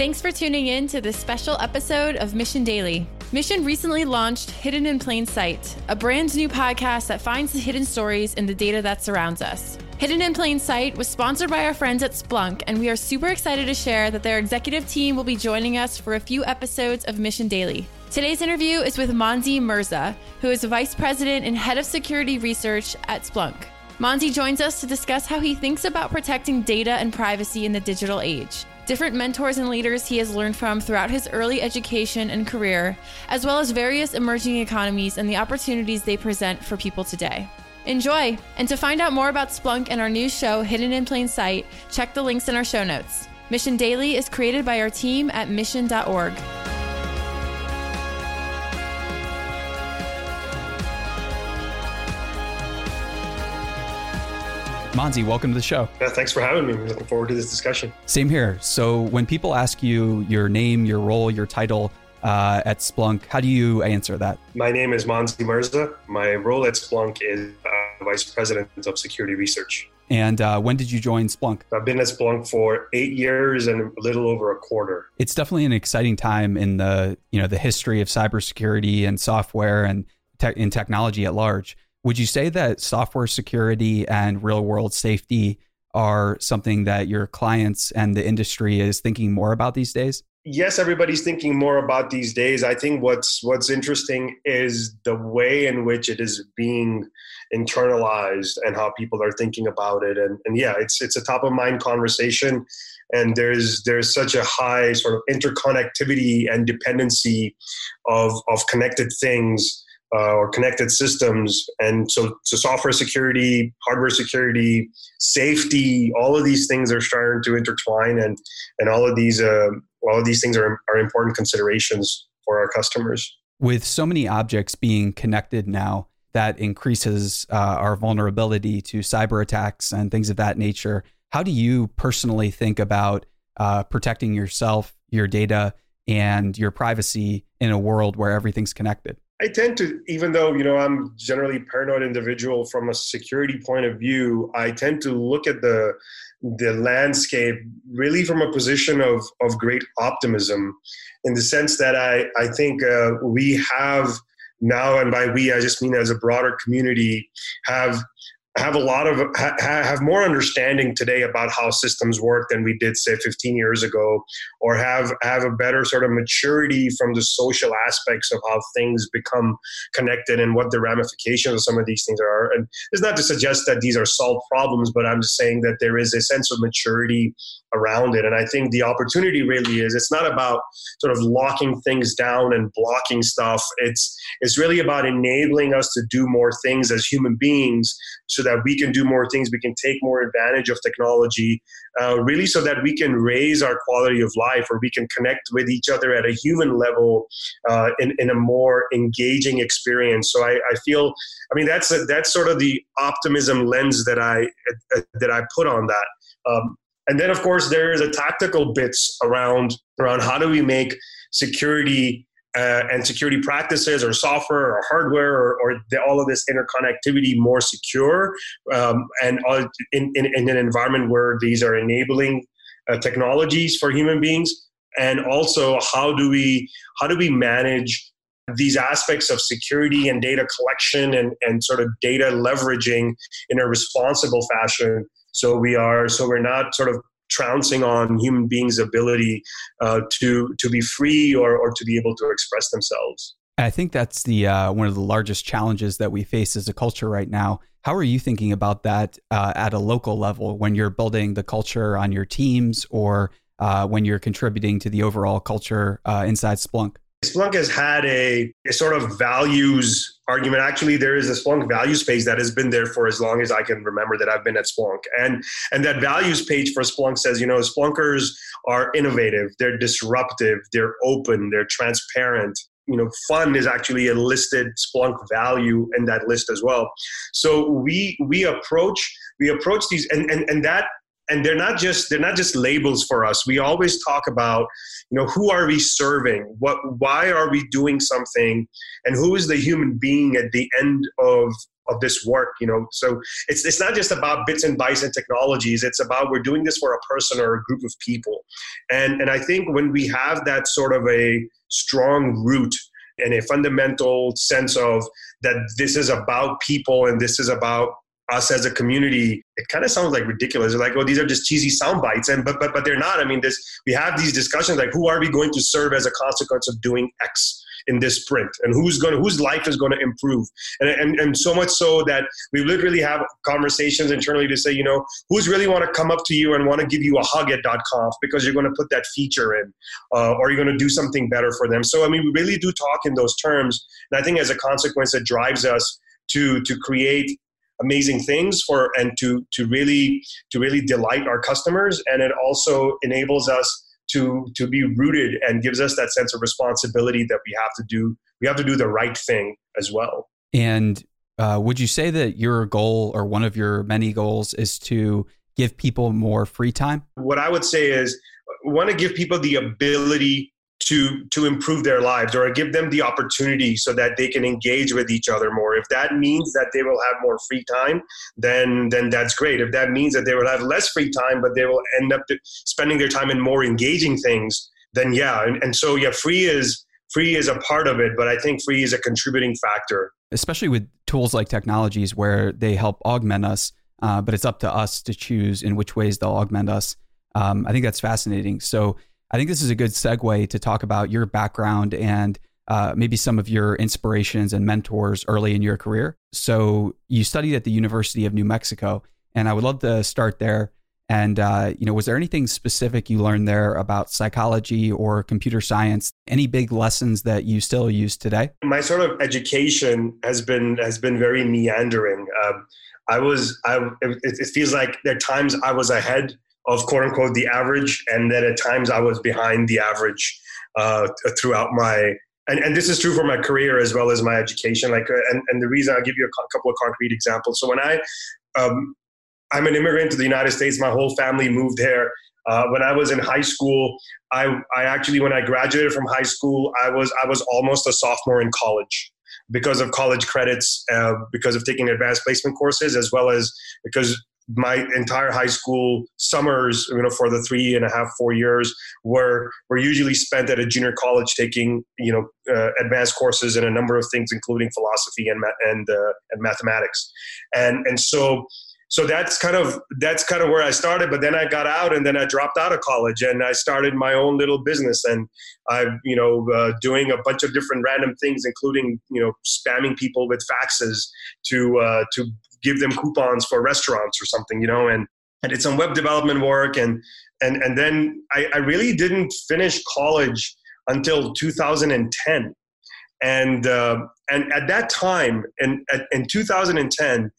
Thanks for tuning in to this special episode of Mission Daily. Mission recently launched Hidden in Plain Sight, a brand new podcast that finds the hidden stories in the data that surrounds us. Hidden in Plain Sight was sponsored by our friends at Splunk, and we are super excited to share that their executive team will be joining us for a few episodes of Mission Daily. Today's interview is with Monzy Merza, who is Vice President and Head of Security Research at Splunk. Monzy joins us to discuss how he thinks about protecting data and privacy in the digital age different mentors and leaders he has learned from throughout his early education and career, as well as various emerging economies and the opportunities they present for people today. Enjoy! And to find out more about Splunk and our new show, Hidden in Plain Sight, check the links in our show notes. Mission Daily is created by our team at mission.org. Monzy, welcome to the show. Yeah, thanks for having me. I'm looking forward to this discussion. Same here. So, when people ask you your name, your role, your title uh, at Splunk, how do you answer that? My name is Monzy Merza. My role at Splunk is uh, Vice President of Security Research. And uh, when did you join Splunk? I've been at Splunk for eight years and a little over a quarter. It's definitely an exciting time in the you know the history of cybersecurity and software and te- in technology at large. Would you say that software security and real world safety are something that your clients and the industry is thinking more about these days? Yes, everybody's thinking more about these days. I think what's what's interesting is the way in which it is being internalized and how people are thinking about it. And, and yeah, it's it's a top of mind conversation. And there's there's such a high sort of interconnectivity and dependency of of connected things uh, or connected systems. And so, so software security, hardware security, safety, all of these things are starting to intertwine, and and all of these uh, all of these things are are important considerations for our customers. With so many objects being connected now, that increases uh, our vulnerability to cyber attacks and things of that nature. How do you personally think about uh, protecting yourself, your data, and your privacy in a world where everything's connected? I tend to, even though you know I'm generally paranoid individual from a security point of view, I tend to look at the the landscape really from a position of of great optimism, in the sense that I I think uh, we have now, and by we I just mean as a broader community, have have a lot of ha, have more understanding today about how systems work than we did say 15 years ago or have have a better sort of maturity from the social aspects of how things become connected and what the ramifications of some of these things are. And it's not to suggest that these are solved problems but i'm just saying that there is a sense of maturity around it. And i think the opportunity really is it's not about sort of locking things down and blocking stuff. It's it's really about enabling us to do more things as human beings so that we can do more things, we can take more advantage of technology, uh, really so that we can raise our quality of life or we can connect with each other at a human level uh, in, in a more engaging experience. So I, I feel, I mean, that's a, that's sort of the optimism lens that I that I put on that. Um, and then, of course, there is a tactical bits around around how do we make security uh, and security practices or software or hardware or, or the, all of this interconnectivity more secure um, and in, in, in, an environment where these are enabling uh, technologies for human beings. And also how do we how do we manage these aspects of security and data collection and, and sort of data leveraging in a responsible fashion? So we are so we're not sort of trouncing on human beings' ability uh, to to be free or, or to be able to express themselves. I think that's the uh, one of the largest challenges that we face as a culture right now. How are you thinking about that uh, at a local level when you're building the culture on your teams or uh, when you're contributing to the overall culture uh, inside Splunk? Splunk has had a, a, sort of values argument. Actually, there is a Splunk values page that has been there for as long as I can remember that I've been at Splunk. And and that values page for Splunk says, you know, Splunkers are innovative, they're disruptive, they're open, they're transparent. You know, fun is actually a listed Splunk value in that list as well. So we we approach we approach these and and, and that and they're not just they're not just labels for us. We always talk about you know who are we serving? What why are we doing something? And who is the human being at the end of of this work you know? So it's it's not just about bits and bytes and technologies. It's about we're doing this for a person or a group of people. And and i think when we have that sort of a strong root and a fundamental sense of that this is about people and this is about us as a community, it kind of sounds like ridiculous. They're like, oh, these are just cheesy sound bites, and but but but they're not. I mean, this we have these discussions like, who are we going to serve as a consequence of doing X? in this sprint and who's going to whose life is going to improve and, and and so much so that we literally have conversations internally to say you know who's really want to come up to you and want to give you a hug at dot .conf because you're going to put that feature in uh, or you're going to do something better for them so i mean we really do talk in those terms and i think as a consequence it drives us to to create amazing things for and to to really to really delight our customers. And it also enables us to to be rooted and gives us that sense of responsibility that we have to do we have to do the right thing as well. And uh, would you say that your goal or one of your many goals is to give people more free time? What i would say is want to give people the ability to to improve their lives or give them the opportunity so that they can engage with each other more. If that means that they will have more free time then then that's great. If that means that they will have less free time but they will end up spending their time in more engaging things then yeah. And, and so yeah free is free is a part of it but i think free is a contributing factor. Especially with tools like technologies where they help augment us uh, but it's up to us to choose in which ways they'll augment us. Um, i think that's fascinating. So I think this is a good segue to talk about your background and uh, maybe some of your inspirations and mentors early in your career. So you studied at the University of New Mexico, and I would love to start there. And uh, you know, was there anything specific you learned there about psychology or computer science? Any big lessons that you still use today? My sort of education has been has been very meandering. Um, I was I it, it feels like there are times I was ahead of quote unquote the average, and that at times I was behind the average uh, throughout my. And, and this is true for my career as well as my education. Like, uh, and, and the reason I'll give you a couple of concrete examples. So when I, um, I'm an immigrant to the United States. My whole family moved here. Uh, when I was in high school, I, I actually when I graduated from high school, I was I was almost a sophomore in college because of college credits, uh, because of taking advanced placement courses, as well as because my entire high school summers, you know, for the three and a half, four years were were usually spent at a junior college taking, you know, uh, advanced courses in a number of things, including philosophy and and uh, and mathematics, and and so so that's kind of that's kind of where I started. But then I got out, and then I dropped out of college, and I started my own little business, and I'm you know uh, doing a bunch of different random things, including you know spamming people with faxes to uh, to give them coupons for restaurants or something, you know, and I did some web development work and and and then I, I really didn't finish college until 2010. And uh, and at that time, in, in 2010,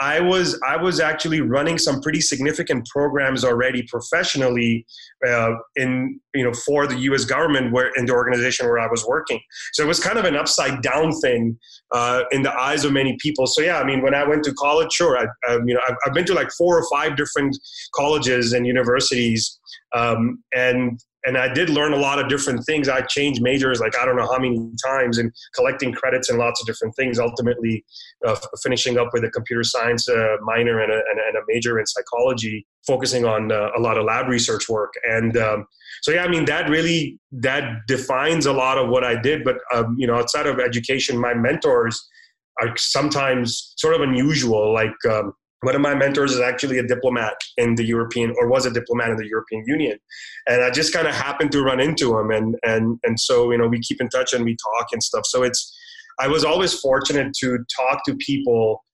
I was I was actually running some pretty significant programs already professionally uh, in you know for the U.S. government where in the organization where I was working. So it was kind of an upside down thing uh, in the eyes of many people. So yeah, I mean, when I went to college, sure, I, I you know I've, I've, been to like four or five different colleges and universities, um, and and I did learn a lot of different things. I changed majors like I don't know how many times and collecting credits and lots of different things. Ultimately, uh, finishing up with a computer science uh, minor and a, and a, major in psychology, focusing on uh, a lot of lab research work. And um, so, yeah, I mean that really that defines a lot of what I did. But um, you know, outside of education, my mentors are sometimes sort of unusual. Like um, one of my mentors is actually a diplomat in the European or was a diplomat in the European Union. And I just kind of happened to run into him and and and so you know we keep in touch and we talk and stuff. So it's I was always fortunate to talk to people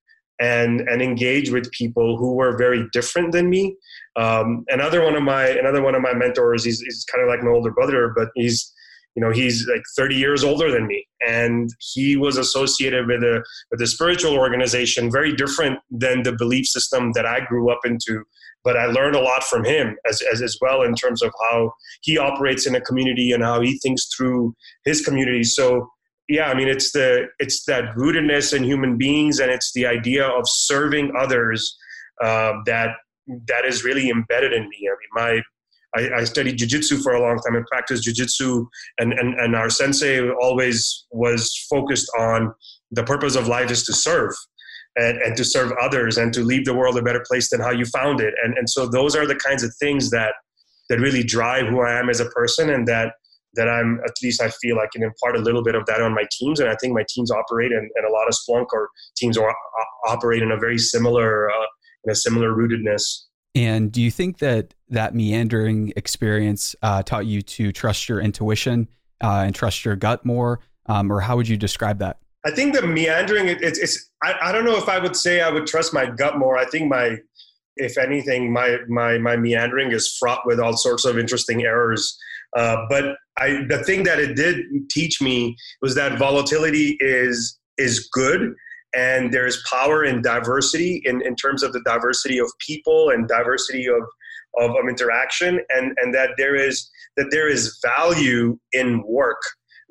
and and engage with people who were very different than me. Um, another one of my another one of my mentors, he's, he's kind of like my older brother, but he's you know he's like 30 years older than me. And he was associated with a with a spiritual organization very different than the belief system that i grew up into. But i learned a lot from him as, as, as well in terms of how he operates in a community and how he thinks through his community. So yeah i mean it's the it's that rootedness in human beings and it's the idea of serving others uh, that that is really embedded in me. I mean, my I, I studied jujitsu for a long time and practiced jujitsu, and, and and our sensei always was focused on the purpose of life is to serve. And, and to serve others and to leave the world a better place than how you found it. And, and so those are the kinds of things that that really drive who I am as a person and that that I'm at least I feel I can impart a little bit of that on my teams, and I think my teams operate and, and a lot of Splunk or teams are, operate in a very similar uh, in a similar rootedness. And do you think that that meandering experience uh, taught you to trust your intuition uh, and trust your gut more, um, or how would you describe that? I think the meandering it, it's, it's I, I don't know if I would say I would trust my gut more. I think my if anything my my my meandering is fraught with all sorts of interesting errors. Uh, but I, the thing that it did teach me was that volatility is is good and there's power in diversity in, in terms of the diversity of people and diversity of, of, of interaction and, and that there is that there is value in work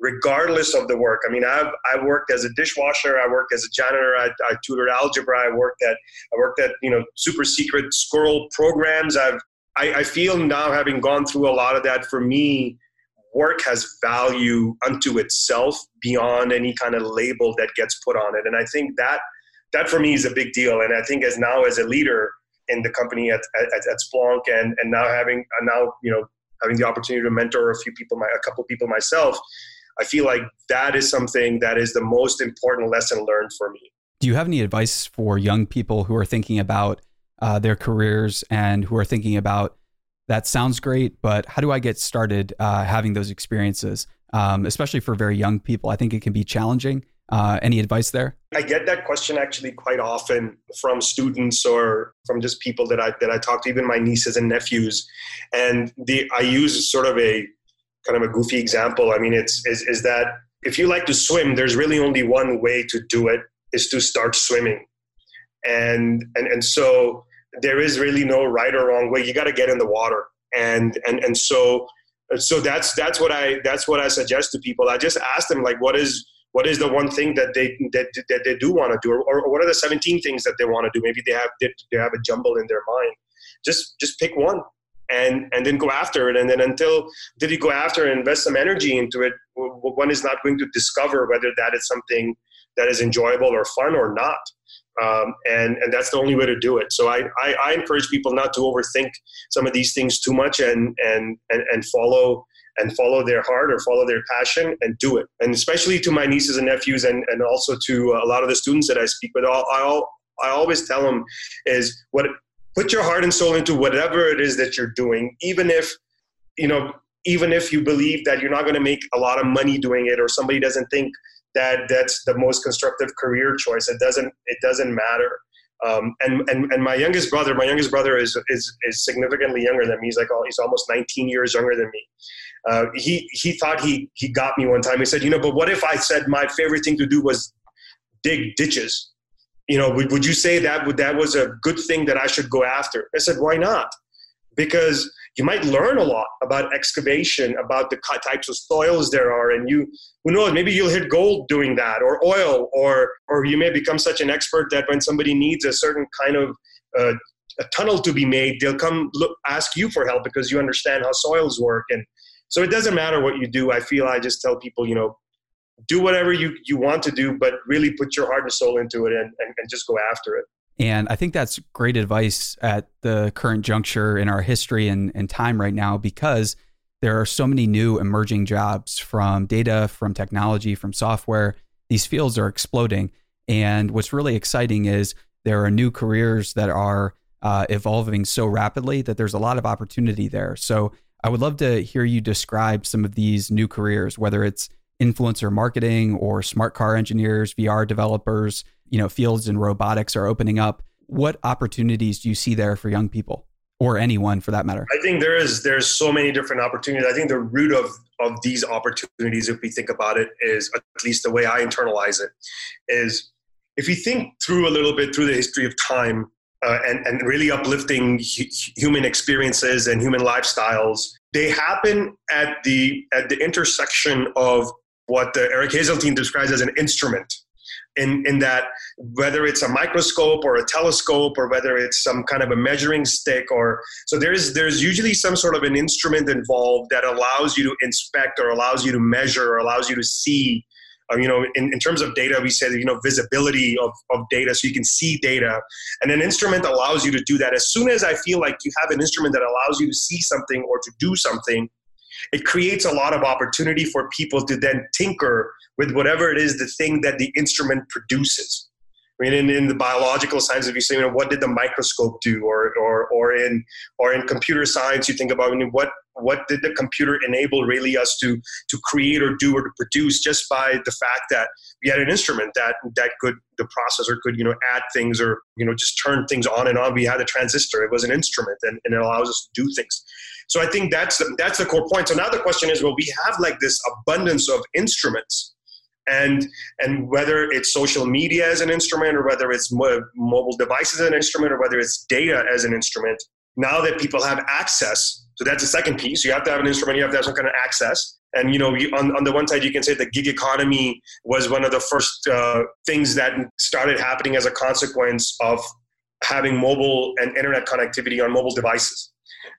regardless of the work. I mean, I've I worked as a dishwasher, I worked as a janitor, I, I, tutored algebra, I worked at I worked at you know super secret squirrel programs. I've I, I feel now having gone through a lot of that for me, work has value unto itself beyond any kind of label that gets put on it. And I think that that for me is a big deal. And I think as now as a leader in the company at, at, at Splunk and, and now having now, you know, having the opportunity to mentor a few people, my, a couple people myself, I feel like that is something that is the most important lesson learned for me. Do you have any advice for young people who are thinking about uh, their careers and who are thinking about that sounds great, but how do I get started uh, having those experiences, um, especially for very young people? I think it can be challenging. Uh, any advice there? I get that question actually quite often from students or from just people that I that I talk to, even my nieces and nephews, and the I use sort of a kind of a goofy example. I mean, it's is is that if you like to swim, there's really only one way to do it is to start swimming, and and and so there is really no right or wrong way. You got to get in the water, and and and so so that's that's what I that's what I suggest to people. I just ask them like, what is what is the one thing that they that, that they do want to do, or, or what are the 17 things that they want to do? Maybe they have they, they have a jumble in their mind. Just just pick one and and then go after it and then until did you go after and invest some energy into it one is not going to discover whether that is something that is enjoyable or fun or not um, and and that's the only way to do it. So I, I, I encourage people not to overthink some of these things too much and and and, and follow and follow their heart or follow their passion and do it. And especially to my nieces and nephews and, and also to a lot of the students that I speak with, I, I, I always tell them is what put your heart and soul into whatever it is that you're doing, even if you know even if you believe that you're not going to make a lot of money doing it or somebody doesn't think that that's the most constructive career choice. It doesn't it doesn't matter. Um, and, and and my youngest brother, my youngest brother is is is significantly younger than me. He's like oh, he's almost 19 years younger than me. Uh, he he thought he he got me one time. He said, you know, but what if I said my favorite thing to do was dig ditches? You know, would, would you say that would that was a good thing that I should go after? I said, why not? Because you might learn a lot about excavation, about the types of soils there are, and you who knows maybe you'll hit gold doing that, or oil, or or you may become such an expert that when somebody needs a certain kind of uh, a tunnel to be made, they'll come look, ask you for help because you understand how soils work, and so it doesn't matter what you do. I feel I just tell people, you know, do whatever you, you want to do, but really put your heart and soul into it and, and, and just go after it. And I think that's great advice at the current juncture in our history and, and time right now because there are so many new emerging jobs from data, from technology, from software. These fields are exploding. And what's really exciting is there are new careers that are uh, evolving so rapidly that there's a lot of opportunity there. So I would love to hear you describe some of these new careers, whether it's influencer marketing or smart car engineers, VR developers, you know, fields in robotics are opening up. What opportunities do you see there for young people or anyone for that matter? I think there is there's so many different opportunities. I think the root of of these opportunities, if we think about it, is at least the way I internalize it, is if you think through a little bit through the history of time uh, and, and really uplifting hu- human experiences and human lifestyles, they happen at the at the intersection of what the Eric Haseltine describes as an instrument. In, in that whether it's a microscope or a telescope or whether it's some kind of a measuring stick or so there's there's usually some sort of an instrument involved that allows you to inspect or allows you to measure or allows you to see um, you know in, in terms of data we say you know visibility of, of data so you can see data. And an instrument allows you to do that. As soon as i feel like you have an instrument that allows you to see something or to do something it creates a lot of opportunity for people to then tinker with whatever it is the thing that the instrument produces. I mean, in, in the biological science, if you say, you know, what did the microscope do, or or or in or in computer science, you think about I mean, what what did the computer enable really us to to create or do or to produce just by the fact that we had an instrument that that could the processor could you know add things or you know just turn things on and on. We had a transistor; it was an instrument, and, and it allows us to do things. So I think that's the, that's the core point. So now the question is, well, we have like this abundance of instruments, and and whether it's social media as an instrument, or whether it's mo- mobile devices as an instrument, or whether it's data as an instrument. Now that people have access, so that's the second piece. You have to have an instrument. You have to have some kind of access. And you know, you, on, on the one side, you can say the gig economy was one of the first uh, things that started happening as a consequence of having mobile and internet connectivity on mobile devices.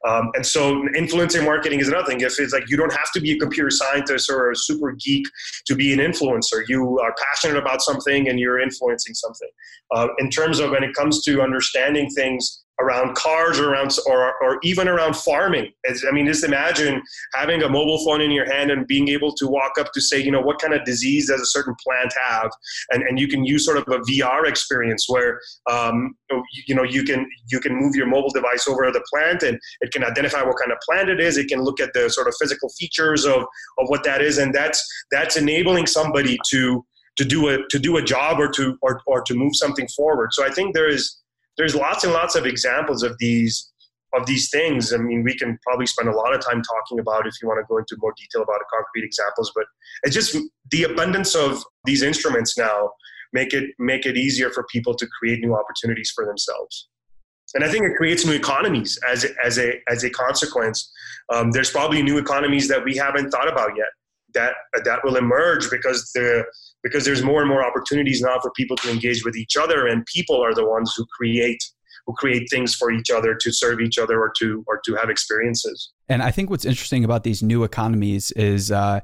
Um, and so influencer marketing is another thing. If it's like you don't have to be a computer scientist or a super geek to be an influencer, you are passionate about something and you're influencing something. Uh, in terms of when it comes to understanding things around cars or around or, or even around farming. I mean just imagine having a mobile phone in your hand and being able to walk up to say you know what kind of disease does a certain plant have? And, and you can use sort of a vr experience where um, you know you can you can move your mobile device over the plant and it can identify what kind of plant it is. It can look at the sort of physical features of of what that is. And that's that's enabling somebody to to do a to do a job or to or, or to move something forward. So i think there is there's lots and lots of examples of these of these things. I mean, we can probably spend a lot of time talking about if you want to go into more detail about concrete examples, but it's just the abundance of these instruments now make it make it easier for people to create new opportunities for themselves. And I think it creates new economies as as a as a consequence. Um, there's probably new economies that we haven't thought about yet that that will emerge because the because there's more and more opportunities now for people to engage with each other and people are the ones who create who create things for each other to serve each other or to or to have experiences. And i think what's interesting about these new economies is uh,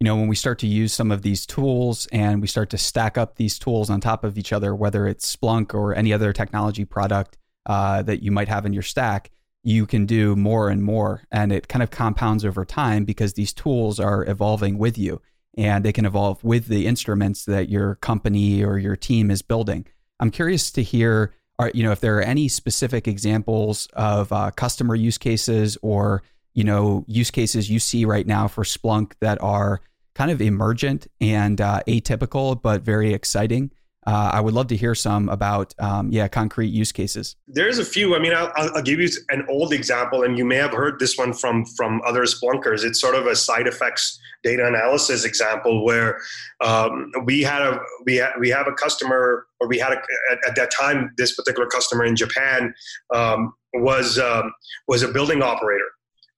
you know when we start to use some of these tools and we start to stack up these tools on top of each other whether it's splunk or any other technology product uh, that you might have in your stack you can do more and more. And it kind of compounds over time because these tools are evolving with you and they can evolve with the instruments that your company or your team is building. I'm curious to hear, are, you know, if there are any specific examples of uh, customer use cases or you know use cases you see right now for Splunk that are kind of emergent and uh, atypical, but very exciting uh, I would love to hear some about, um, yeah, concrete use cases. There's a few. I mean, I'll, I'll, give you an old example, and you may have heard this one from from other Splunkers. It's sort of a side effects data analysis example where um, we had a we ha- we have a customer, or we had a, at, at, that time this particular customer in Japan um, was um, was a building operator.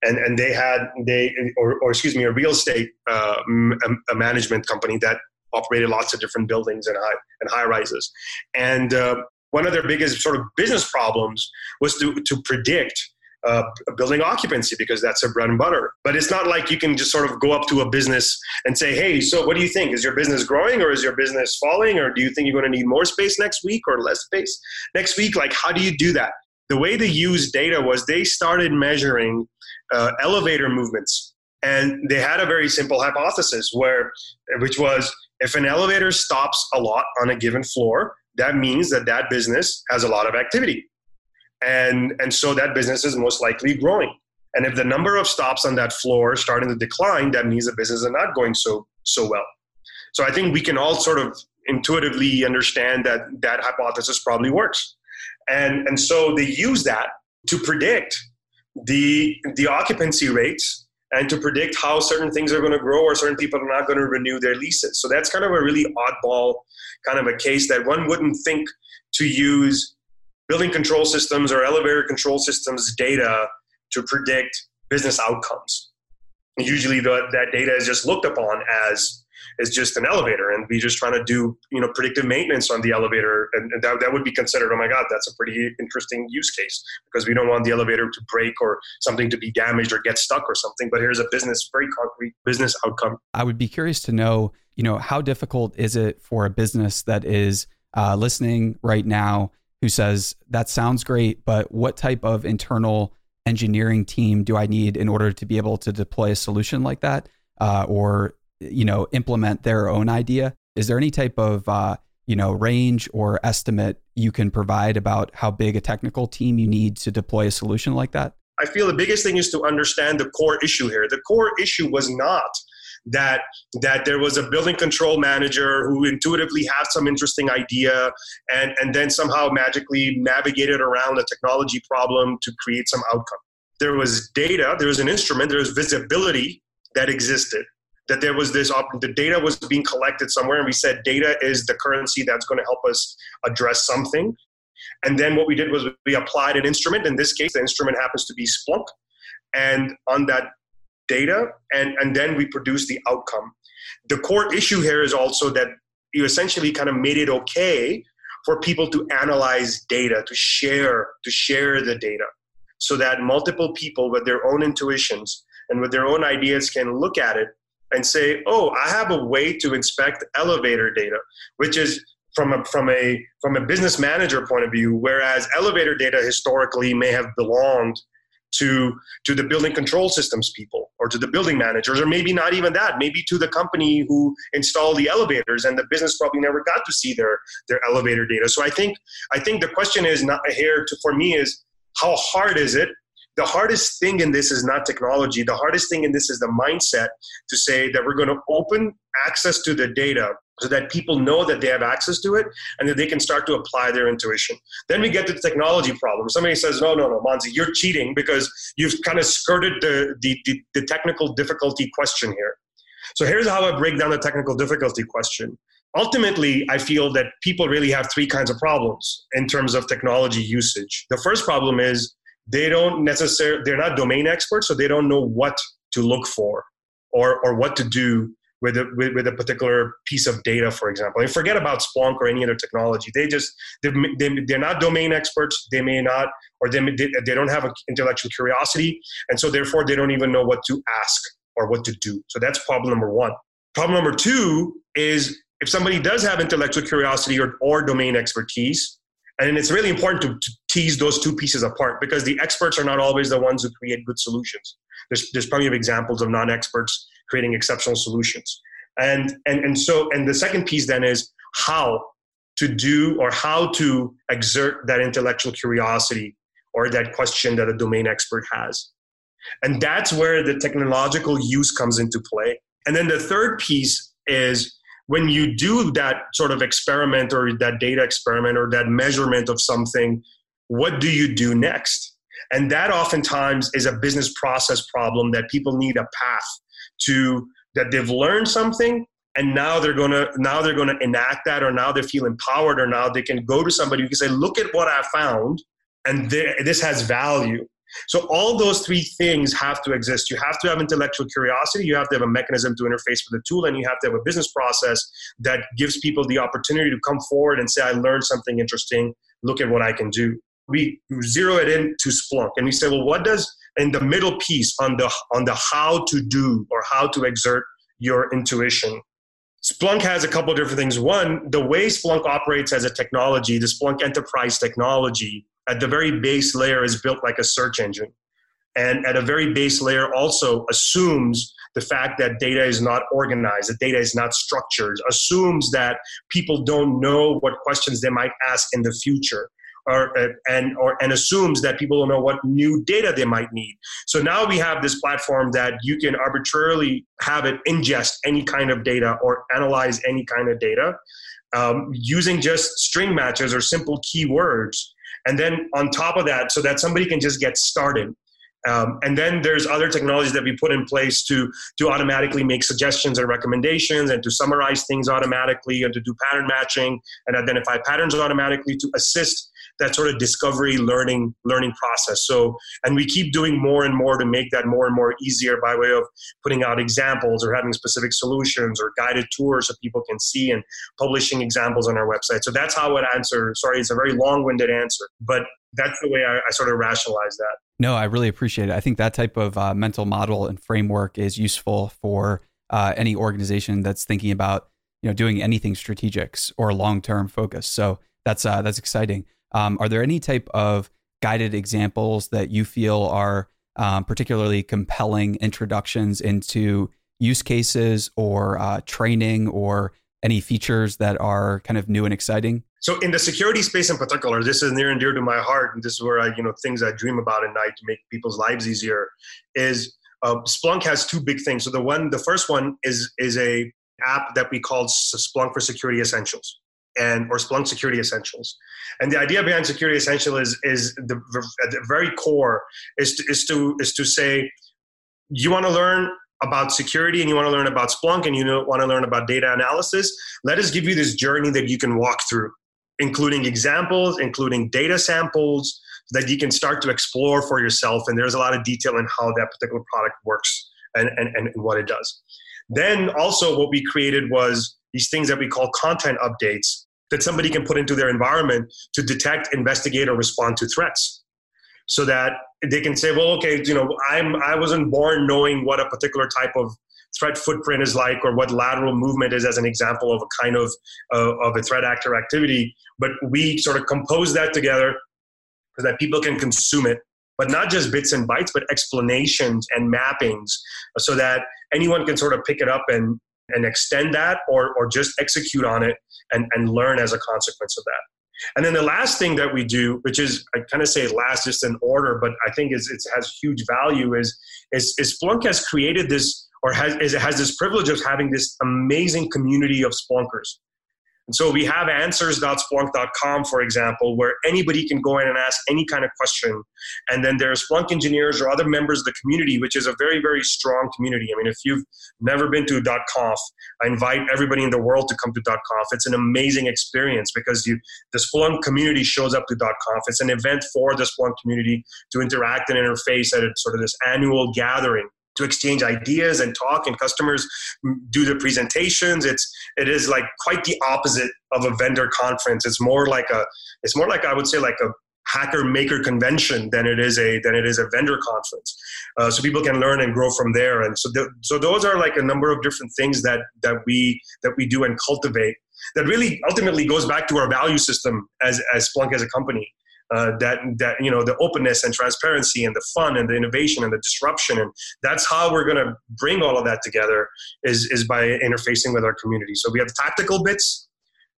And, and they had they or, or excuse me a real estate uh, a management company that operated lots of different buildings and high and high rises. And uh, one of their biggest sort of business problems was to to predict uh, building occupancy because that's their bread and butter. But it's not like you can just sort of go up to a business and say, "Hey, so what do you think? Is your business growing or is your business falling? Or do you think you're going to need more space next week or less space next week? Like, how do you do that?" The way they used data was they started measuring uh, elevator movements, and they had a very simple hypothesis where, which was if an elevator stops a lot on a given floor, that means that that business has a lot of activity. And, and so that business is most likely growing. And if the number of stops on that floor starting to decline, that means the business is not going so, so well. So I think we can all sort of intuitively understand that that hypothesis probably works. And, and so they use that to predict the, the occupancy rates and to predict how certain things are going to grow or certain people are not going to renew their leases. So that's kind of a really oddball kind of a case that one wouldn't think to use building control systems or elevator control systems data to predict business outcomes. usually the, that data is just looked upon as is just an elevator and we just trying to do you know predictive maintenance on the elevator and, and that, that would be considered oh my god that's a pretty interesting use case because we don't want the elevator to break or something to be damaged or get stuck or something but here's a business very concrete business outcome. I would be curious to know you know how difficult is it for a business that is uh, listening right now who says that sounds great but what type of internal engineering team do i need in order to be able to deploy a solution like that uh, or you know implement their own idea. Is there any type of uh, you know range or estimate you can provide about how big a technical team you need to deploy a solution like that? I feel the biggest thing is to understand the core issue here. The core issue was not that that there was a building control manager who intuitively had some interesting idea and and then somehow magically navigated around a technology problem to create some outcome. There was data there was an instrument there was visibility that existed that there was this op- the data was being collected somewhere and we said data is the currency that's going to help us address something. And then what we did was we applied an instrument. In this case the instrument happens to be splunk. And on that data and and then we produce the outcome. The core issue here is also that you essentially kind of made it okay for people to analyze data to share to share the data so that multiple people with their own intuitions and with their own ideas can look at it and say, "Oh, I have a way to inspect elevator data," which is from a from a from a business manager point of view. Whereas elevator data historically may have belonged to to the building control systems people or to the building managers or maybe not even that maybe to the company who installed the elevators and the business probably never got to see their their elevator data so i think i think the question is not here to for me is how hard is it the hardest thing in this is not technology. The hardest thing in this is the mindset to say that we're going to open access to the data so that people know that they have access to it and that they can start to apply their intuition. Then we get to the technology problem. Somebody says, no, no, no, Monzy, you're cheating because you've kind of skirted the, the, the, the technical difficulty question here. So here's how I break down the technical difficulty question ultimately, I feel that people really have three kinds of problems in terms of technology usage. The first problem is they don't necessarily they're not domain experts so they don't know what to look for or or what to do with a, with, with a particular piece of data for example. And forget about splunk or any other technology. They just they, they, they're not domain experts. They may not or they, they, they don't have an intellectual curiosity and so therefore they don't even know what to ask or what to do. So that's problem number one. Problem number two is if somebody does have intellectual curiosity or, or domain expertise and it's really important to, to, tease those two pieces apart because the experts are not always the ones who create good solutions. There's, there's plenty of examples of non-experts creating exceptional solutions. And, and, and so, and the second piece then is how to do or how to exert that intellectual curiosity or that question that a domain expert has. And that's where the technological use comes into play. And then the third piece is when you do that sort of experiment or that data experiment or that measurement of something, what do you do next? And that oftentimes is a business process problem that people need a path to that they've learned something and now they're to now they're to enact that or now they feel empowered or now they can go to somebody who can say look at what i found and this has value so all those three things have to exist. You have to have intellectual curiosity, you have to have a mechanism to interface with the tool, and you have to have a business process that gives people the opportunity to come forward and say, I learned something interesting, look at what I can do. We zero it in to Splunk and we say, well, what does in the middle piece on the on the how to do or how to exert your intuition Splunk has a couple of different things. One, the way Splunk operates as a technology, the Splunk enterprise technology, at the very base layer is built like a search engine. And at a very base layer also assumes the fact that data is not organized, that data is not structured, assumes that people don't know what questions they might ask in the future. Or, uh, and or and assumes that people don't know what new data they might need. So now we have this platform that you can arbitrarily have it ingest any kind of data or analyze any kind of data um, using just string matches or simple keywords and then on top of that, so that somebody can just get started. Um, and then there's other technologies that we put in place to to automatically make suggestions and recommendations and to summarize things automatically and to do pattern matching and identify patterns automatically to assist that sort of discovery learning learning process so and we keep doing more and more to make that more and more easier by way of putting out examples or having specific solutions or guided tours so people can see and publishing examples on our website so that's how it answer sorry it's a very long-winded answer but that's the way I, I sort of rationalize that no i really appreciate it i think that type of uh, mental model and framework is useful for uh, any organization that's thinking about you know doing anything strategics or long term focus. So that's uh, that's exciting. Um, are there any type of guided examples that you feel are um, particularly compelling introductions into use cases or uh, training or any features that are kind of new and exciting? So in the security space in particular, this is near and dear to my heart, and this is where I, you know, things I dream about at night to make people's lives easier. Is uh, Splunk has two big things. So the one, the first one is is a app that we called Splunk for Security Essentials and or Splunk Security Essentials. And the idea behind Security Essential is is the at the very core is to, is to is to say you want to learn about security and you want to learn about Splunk and you want to learn about data analysis. Let us give you this journey that you can walk through, including examples, including data samples that you can start to explore for yourself. And there's a lot of detail in how that particular product works and, and, and what it does. Then also what we created was these things that we call content updates that somebody can put into their environment to detect, investigate, or respond to threats. So that they can say, well, okay, you know, I'm I wasn't born knowing what a particular type of threat footprint is like or what lateral movement is as an example of a kind of uh, of a threat actor activity but we sort of compose that together so that people can consume it but not just bits and bytes but explanations and mappings so that anyone can sort of pick it up and and extend that or or just execute on it and and learn as a consequence of that. And then the last thing that we do which is i kind of say last just in order but i think is it has huge value is is, is splunk has created this or has is it has this privilege of having this amazing community of splunkers and so we have answers.splunk.com, for example, where anybody can go in and ask any kind of question. And then there's Splunk engineers or other members of the community, which is a very, very strong community. I mean, if you've never been to .conf, I invite everybody in the world to come to .conf. It's an amazing experience because you, the Splunk community shows up to .conf. It's an event for the Splunk community to interact and interface at a, sort of this annual gathering to exchange ideas and talk and customers do the presentations. It's it is like quite the opposite of a vendor conference. It's more like a it's more like i would say like a hacker maker convention than it is a than it is a vendor conference. Uh, so people can learn and grow from there. And so the, so those are like a number of different things that that we that we do and cultivate that really ultimately goes back to our value system as as Splunk as a company uh, that that you know the openness and transparency and the fun and the innovation and the disruption. And that's how we're going to bring all of that together is is by interfacing with our community. So we have tactical bits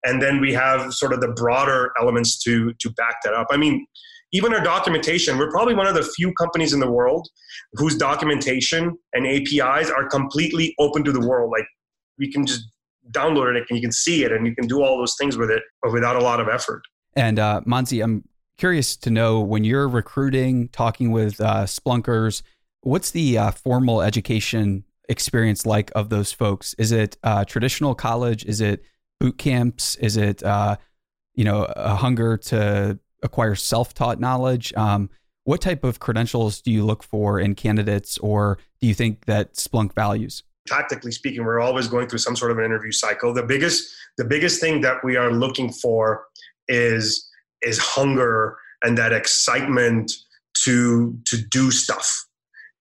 and then we have sort of the broader elements to to back that up. I mean even our documentation we're probably one of the few companies in the world whose documentation and apis are completely open to the world. Like we can just download it and you can see it and you can do all those things with it but without a lot of effort. And uh, Mansi, I'm curious to know when you're recruiting, talking with uh, splunkers, what's the uh, formal education experience like of those folks? Is it uh, traditional college? Is it boot camps? Is it uh, you know a hunger to acquire self-taught knowledge? Um, what type of credentials do you look for in candidates, or do you think that Splunk values? Tactically speaking, we're always going through some sort of an interview cycle. The biggest, the biggest thing that we are looking for is is hunger and that excitement to to do stuff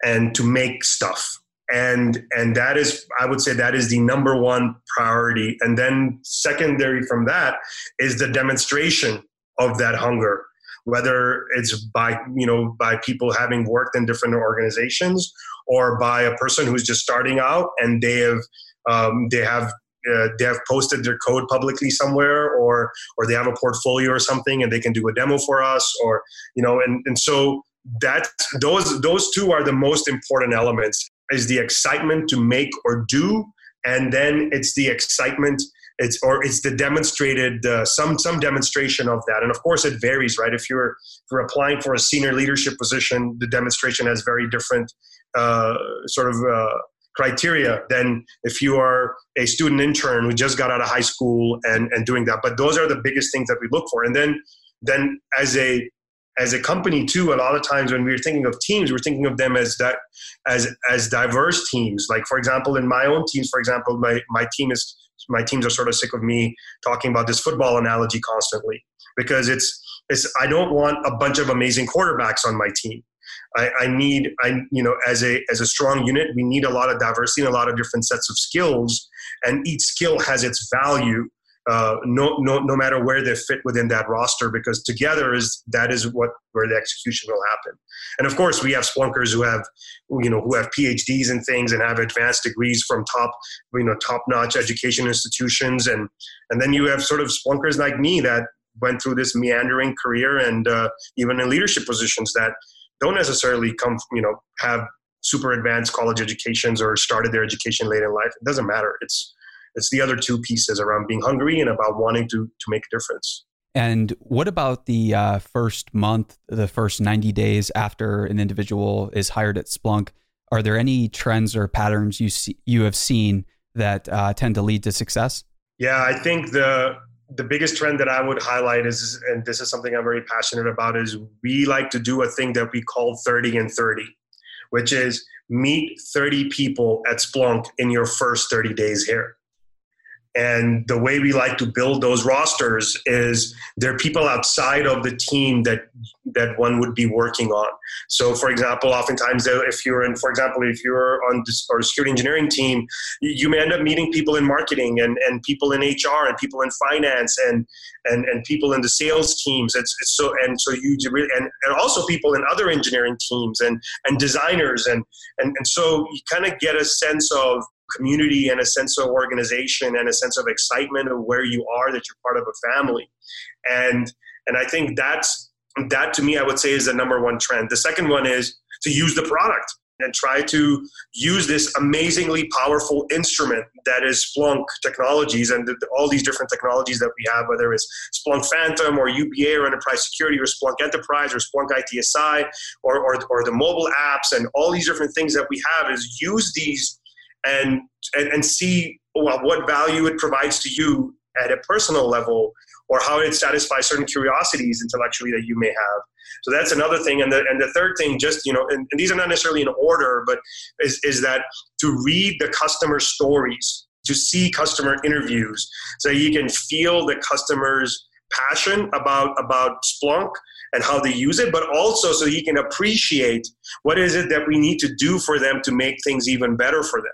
and to make stuff. And and that is i would say that is the number one priority. And then secondary from that is the demonstration of that hunger whether it's by you know by people having worked in different organizations or by a person who's just starting out and they have um, they have uh, they have posted their code publicly somewhere or or they have a portfolio or something and they can do a demo for us or you know and, and so that those those two are the most important elements. Is the excitement to make or do and then it's the excitement it's or it's the demonstrated uh, some some demonstration of that. And of course it varies right? If you're if you're applying for a senior leadership position the demonstration has very different uh, sort of uh, criteria than if you are a student intern who just got out of high school and, and doing that. But those are the biggest things that we look for. And then then as a as a company too a lot of times when we're thinking of teams we're thinking of them as that as as diverse teams like for example in my own teams for example my my team is my teams are sort of sick of me talking about this football analogy constantly because it's it's I don't want a bunch of amazing quarterbacks on my team. I, I, need I you know as a as a strong unit we need a lot of diversity and a lot of different sets of skills and each skill has its value uh, no, no, no matter where they fit within that roster, because together is that is what where the execution will happen. And of course, we have splunkers who have, you know, who have PhDs and things and have advanced degrees from top, you know, top notch education institutions, and and then you have sort of splunkers like me that went through this meandering career and uh, even in leadership positions that don't necessarily come, you know, have super advanced college educations or started their education late in life. It doesn't matter. It's it's the other two pieces around being hungry and about wanting to to make a difference. And what about the uh, first month, the first 90 days after an individual is hired at Splunk? Are there any trends or patterns you see, you have seen that uh, tend to lead to success? Yeah, I think the the biggest trend that I would highlight is, and this is something I'm very passionate about, is we like to do a thing that we call 30 and 30, which is meet 30 people at Splunk in your first 30 days here. And the way we like to build those rosters is there are people outside of the team that that one would be working on. So, for example, oftentimes uh, if you're in, for example, if you're on this, or security engineering team, you may end up meeting people in marketing and, and people in HR and people in finance and and, and people in the sales teams. It's, it's so and so you really and, and also people in other engineering teams and and designers and and, and so you kind of get a sense of community and a sense of organization and a sense of excitement of where you are that you're part of a family. And and i think that's that to me i would say is the number one trend. The second one is to use the product and try to use this amazingly powerful instrument that is Splunk technologies and all these different technologies that we have, whether it's Splunk Phantom or UBA or Enterprise Security or Splunk Enterprise or Splunk ITSI or, or, or the mobile apps and all these different things that we have is use these and, and, and see well, what value it provides to you at a personal level or how it satisfies certain curiosities intellectually that you may have. So that's another thing. And the, and the third thing, just, you know, and, and these are not necessarily in order, but is, is that to read the customer stories, to see customer interviews, so you can feel the customer's passion about, about Splunk and how they use it, but also so you can appreciate what is it that we need to do for them to make things even better for them.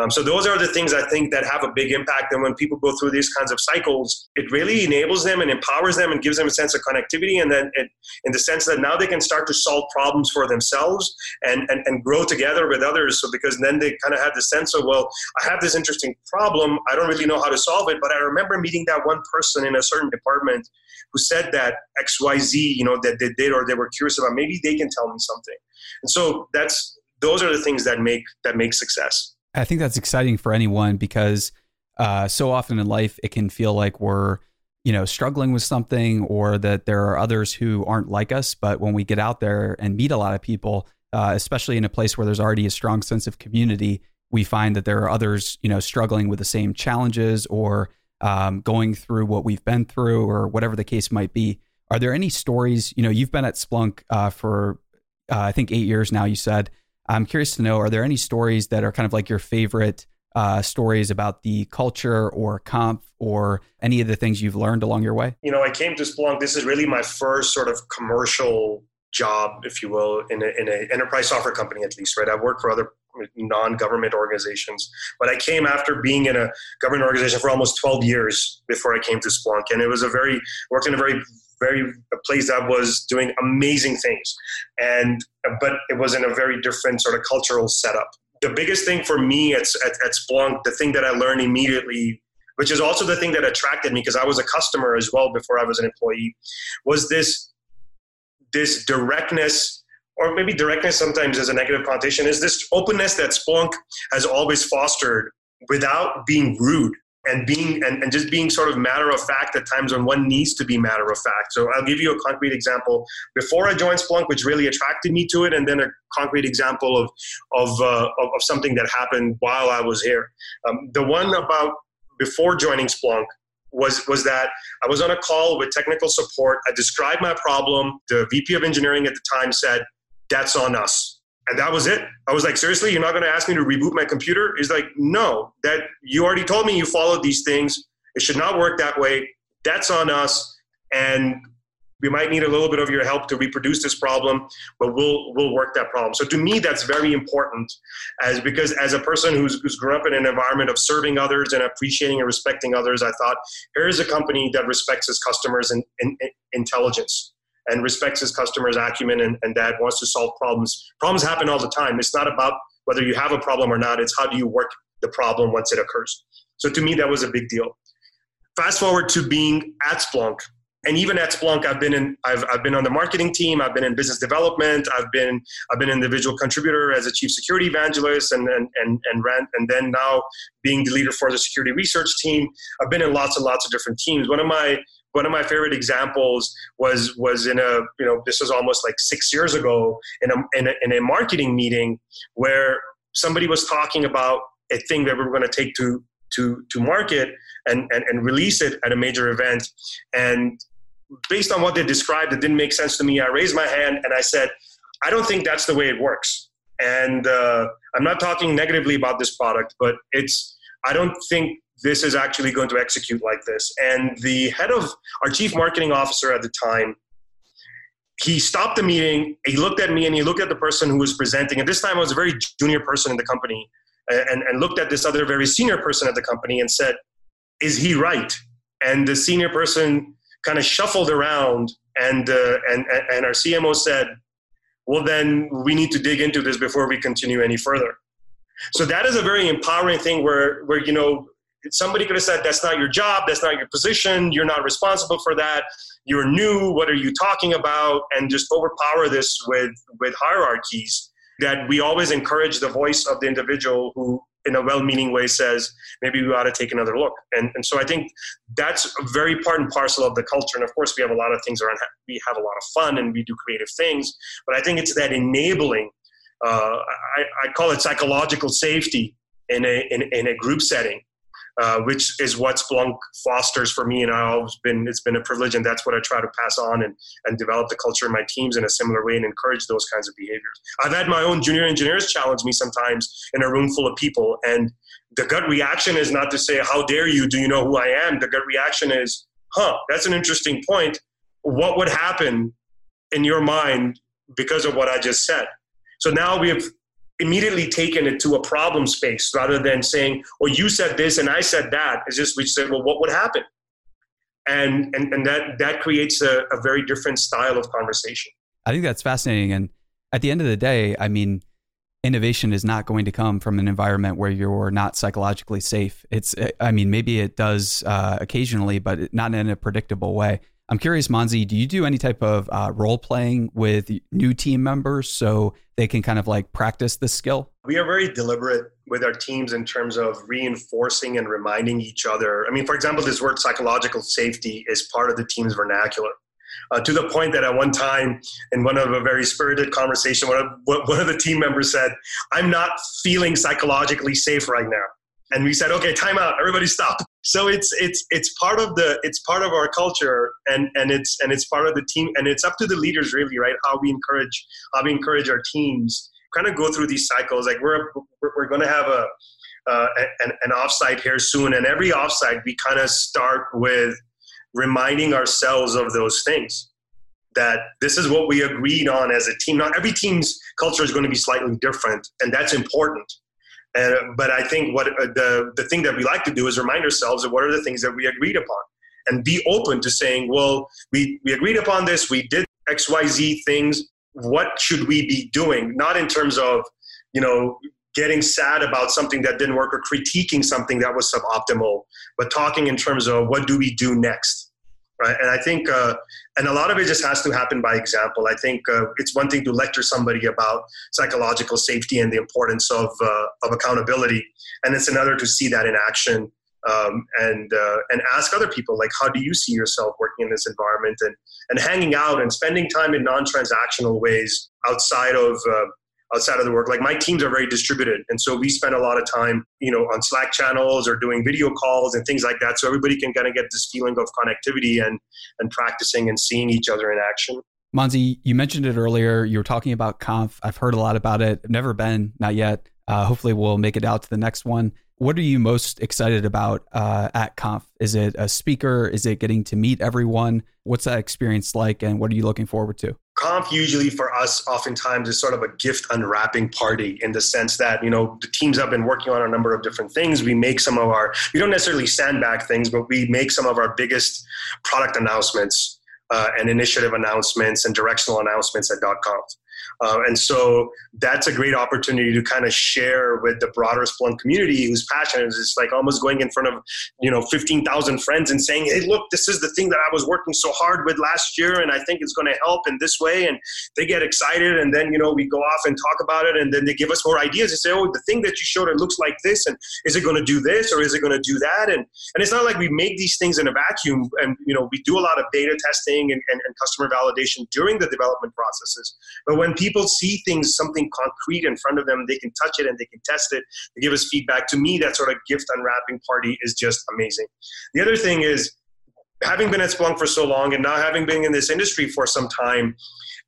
Um, so those are the things I think that have a big impact. And when people go through these kinds of cycles, it really enables them and empowers them and gives them a sense of connectivity. And then it, in the sense that now they can start to solve problems for themselves and, and, and grow together with others. So because then they kind of have the sense of, well, I have this interesting problem. I don't really know how to solve it, but I remember meeting that one person in a certain department who said that XYZ, you know, that they did or they were curious about, maybe they can tell me something. And so that's those are the things that make that make success. I think that's exciting for anyone because uh, so often in life it can feel like we're you know struggling with something or that there are others who aren't like us. But when we get out there and meet a lot of people, uh, especially in a place where there's already a strong sense of community, we find that there are others you know struggling with the same challenges or um, going through what we've been through or whatever the case might be. Are there any stories? You know, you've been at Splunk uh, for uh, I think eight years now. You said. I'm curious to know are there any stories that are kind of like your favorite uh, stories about the culture or comp or any of the things you've learned along your way? You know, I came to Splunk. This is really my first sort of commercial job, if you will, in an enterprise software company at least, right? I've worked for other non-government organizations, but I came after being in a government organization for almost 12 years before I came to Splunk, and it was a very worked in a very very a place that was doing amazing things, and but it was in a very different sort of cultural setup. The biggest thing for me at, at, at Splunk, the thing that I learned immediately which is also the thing that attracted me because I was a customer as well before I was an employee, was this this directness, or maybe directness sometimes as a negative connotation, is this openness that Splunk has always fostered without being rude and being and, and just being sort of matter of fact at times when one needs to be matter of fact. So I'll give you a concrete example. Before I joined Splunk, which really attracted me to it, and then a concrete example of of uh, of, of, something that happened while I was here. Um, the one about before joining Splunk was was that I was on a call with technical support. I described my problem. The VP of engineering at the time said, "That's on us." And that was it. I was like, seriously, you're not going to ask me to reboot my computer? He's like, no, that you already told me you followed these things. It should not work that way. That's on us. And we might need a little bit of your help to reproduce this problem, but we'll we'll work that problem. So to me, that's very important, as because as a person who's who's grown up in an environment of serving others and appreciating and respecting others, I thought here is a company that respects its customers and, and, and intelligence and respects his customers' acumen and, and that wants to solve problems. Problems happen all the time. It's not about whether you have a problem or not. It's how do you work the problem once it occurs. So to me, that was a big deal. Fast forward to being at Splunk, and even at Splunk, I've been in I've, I've been on the marketing team. I've been in business development. I've been I've been an individual contributor as a chief security evangelist, and and and and ran and then now being the leader for the security research team. I've been in lots and lots of different teams. One of my one of my favorite examples was was in a you know this was almost like six years ago in a in a, in a marketing meeting where somebody was talking about a thing that we were going to take to to to market and, and and release it at a major event and based on what they described, it didn't make sense to me. I raised my hand and I said, I don't think that's the way it works. And uh, I'm not talking negatively about this product, but it's, I don't think this is actually going to execute like this. And the head of our chief marketing officer at the time, he stopped the meeting. He looked at me and he looked at the person who was presenting. And this time I was a very junior person in the company and, and looked at this other very senior person at the company and said, Is he right? And the senior person kind of shuffled around, and, uh, and, and our CMO said, well, then we need to dig into this before we continue any further. So that is a very empowering thing where, where you know, somebody could have said, that's not your job, that's not your position, you're not responsible for that, you're new, what are you talking about? And just overpower this with, with hierarchies that we always encourage the voice of the individual who in a well-meaning way says maybe we ought to take another look. And, and so i think that's a very part and parcel of the culture. And of course we have a lot of things around we have a lot of fun and we do creative things but i think it's that enabling uh, I, I call it psychological safety in a, in, in a group setting uh, which is what Splunk fosters for me. And I've been it's been a privilege, and that's what I try to pass on and and develop the culture in my teams in a similar way and encourage those kinds of behaviors. I've had my own junior engineers challenge me sometimes in a room full of people, and the gut reaction is not to say, "How dare you? Do you know who I am?" The gut reaction is, "Huh, that's an interesting point. What would happen in your mind because of what I just said?" So now we have immediately taken it to a problem space rather than saying, well, you said this and I said that. It's just we said, well, what would happen? And, and, and that, that creates a, a very different style of conversation. I think that's fascinating. And at the end of the day, I mean, innovation is not going to come from an environment where you're not psychologically safe. It's, I mean, maybe it does uh, occasionally, but not in a predictable way. I'm curious, Monzy, do you do any type of uh, role playing with new team members so they can kind of like practice this skill? We are very deliberate with our teams in terms of reinforcing and reminding each other. I mean, for example, this word psychological safety is part of the team's vernacular. Uh, to the point that at one time in one of a very spirited conversation, one of, one of the team members said, I'm not feeling psychologically safe right now and we said okay time out. Everybody stop. So it's it's it's part of the it's part of our culture and and it's and it's part of the team and it's up to the leaders really right? How we encourage how we encourage our teams. Kind of go through these cycles. Like we're we're, going to have a uh, an, an offsite here soon and every offsite we kind of start with reminding ourselves of those things. That this is what we agreed on as a team. Not every team's culture is going to be slightly different, and that's important. And, but I think what uh, the, the thing that we like to do is remind ourselves of what are the things that we agreed upon and be open to saying, well, we, we agreed upon this, we did XYZ things. What should we be doing? Not in terms of, you know, getting sad about something that didn't work or critiquing something that was suboptimal, but talking in terms of what do we do next? Right. And I think, uh, and a lot of it just has to happen by example. I think uh, it's one thing to lecture somebody about psychological safety and the importance of, uh, of accountability, and it's another to see that in action um, and uh, and ask other people like, how do you see yourself working in this environment and and hanging out and spending time in non-transactional ways outside of uh, outside of the work. Like my teams are very distributed, and so we spend a lot of time, you know, on Slack channels or doing video calls and things like that, so everybody can kind of get this feeling of connectivity and and practicing and seeing each other in action. Monzy, you mentioned it earlier. You were talking about Conf. I've heard a lot about it. I've never been, not yet. Uh, hopefully, we'll make it out to the next one. What are you most excited about uh, at Conf? Is it a speaker? Is it getting to meet everyone? What's that experience like, and what are you looking forward to? Conf usually for us, oftentimes, is sort of a gift unwrapping party in the sense that you know the teams have been working on a number of different things. We make some of our, we don't necessarily sandbag things, but we make some of our biggest product announcements uh, and initiative announcements and directional announcements at .conf. Uh, and so that's a great opportunity to kind of share with the broader Splunk community who's passionate. It's like almost going in front of, you know, 15,000 friends and saying, hey, look, this is the thing that I was working so hard with last year and I think it's going to help in this way. And they get excited and then, you know, we go off and talk about it and then they give us more ideas and say, oh, the thing that you showed, it looks like this. And is it going to do this or is it going to do that? And, and it's not like we make these things in a vacuum. And, you know, we do a lot of beta testing and, and, and customer validation during the development processes. But when people see things, something concrete in front of them, they can touch it and they can test it. They give us feedback. To me, that sort of gift unwrapping party is just amazing. The other thing is, having been at Splunk for so long and now having been in this industry for some time,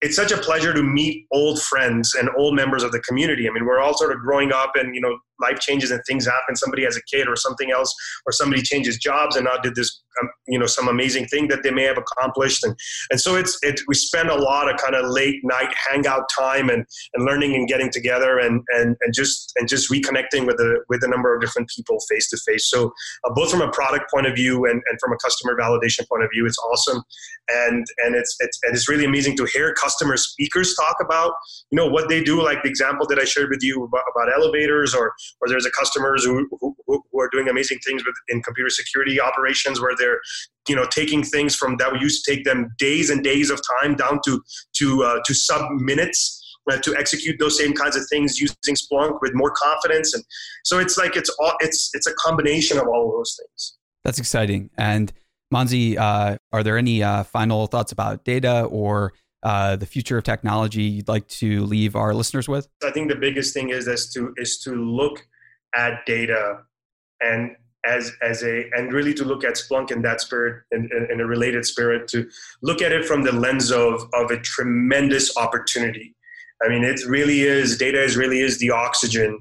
it's such a pleasure to meet old friends and old members of the community. I mean, we're all sort of growing up and, you know, life changes and things happen. Somebody has a kid or something else, or somebody changes jobs and now did this, um, you know, some amazing thing that they may have accomplished. And, and so it's, it, we spend a lot of kind of late night hangout time and, and learning and getting together and, and, and just, and just reconnecting with a, with a number of different people face to face. So uh, both from a product point of view and, and from a customer validation point of view, it's awesome. And, and it's, it's, and it's really amazing to hear customer speakers talk about, you know, what they do. Like the example that I shared with you about, about elevators or, or there's a customers who, who, who are doing amazing things with in computer security operations where they're you know taking things from that used to take them days and days of time down to to uh, to sub minutes uh, to execute those same kinds of things using Splunk with more confidence. And so it's like it's all it's it's a combination of all of those things. That's exciting. And Monzy, uh, are there any uh, final thoughts about data or uh, the future of technology you'd like to leave our listeners with? I think the biggest thing is, is to is to look at data and as as a and really to look at Splunk in that spirit in, in, in a related spirit to look at it from the lens of of a tremendous opportunity. I mean, it really is data is really is the oxygen,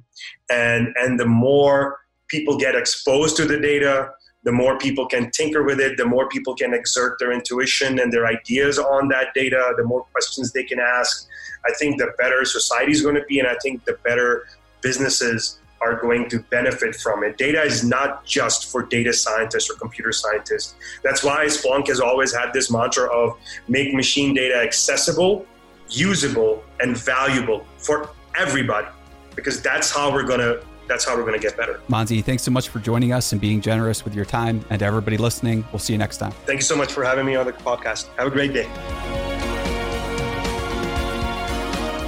and and the more people get exposed to the data, the more people can tinker with it, the more people can exert their intuition and their ideas on that data, the more questions they can ask. I think the better society is going to be, and I think the better businesses are going to benefit from it. Data is not just for data scientists or computer scientists. That's why Splunk has always had this mantra of make machine data accessible, usable, and valuable for everybody, because that's how we're going to that's how we're going to get better. Monzy, thanks so much for joining us and being generous with your time. And to everybody listening, we'll see you next time. Thank you so much for having me on the podcast. Have a great day.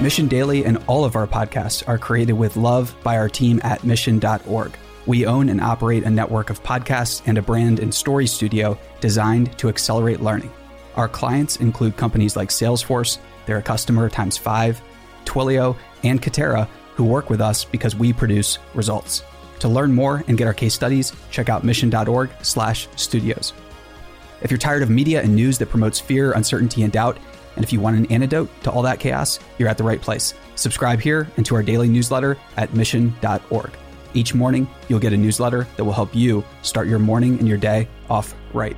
Mission Daily and all of our podcasts are created with love by our team at mission.org. We own and operate a network of podcasts and a brand and story studio designed to accelerate learning. Our clients include companies like Salesforce, they're a customer times five, Twilio, and Katera who work with us because we produce results. To learn more and get our case studies, check out mission.org/studios. If you're tired of media and news that promotes fear, uncertainty, and doubt, and if you want an antidote to all that chaos, you're at the right place. Subscribe here and to our daily newsletter at mission.org. Each morning, you'll get a newsletter that will help you start your morning and your day off right.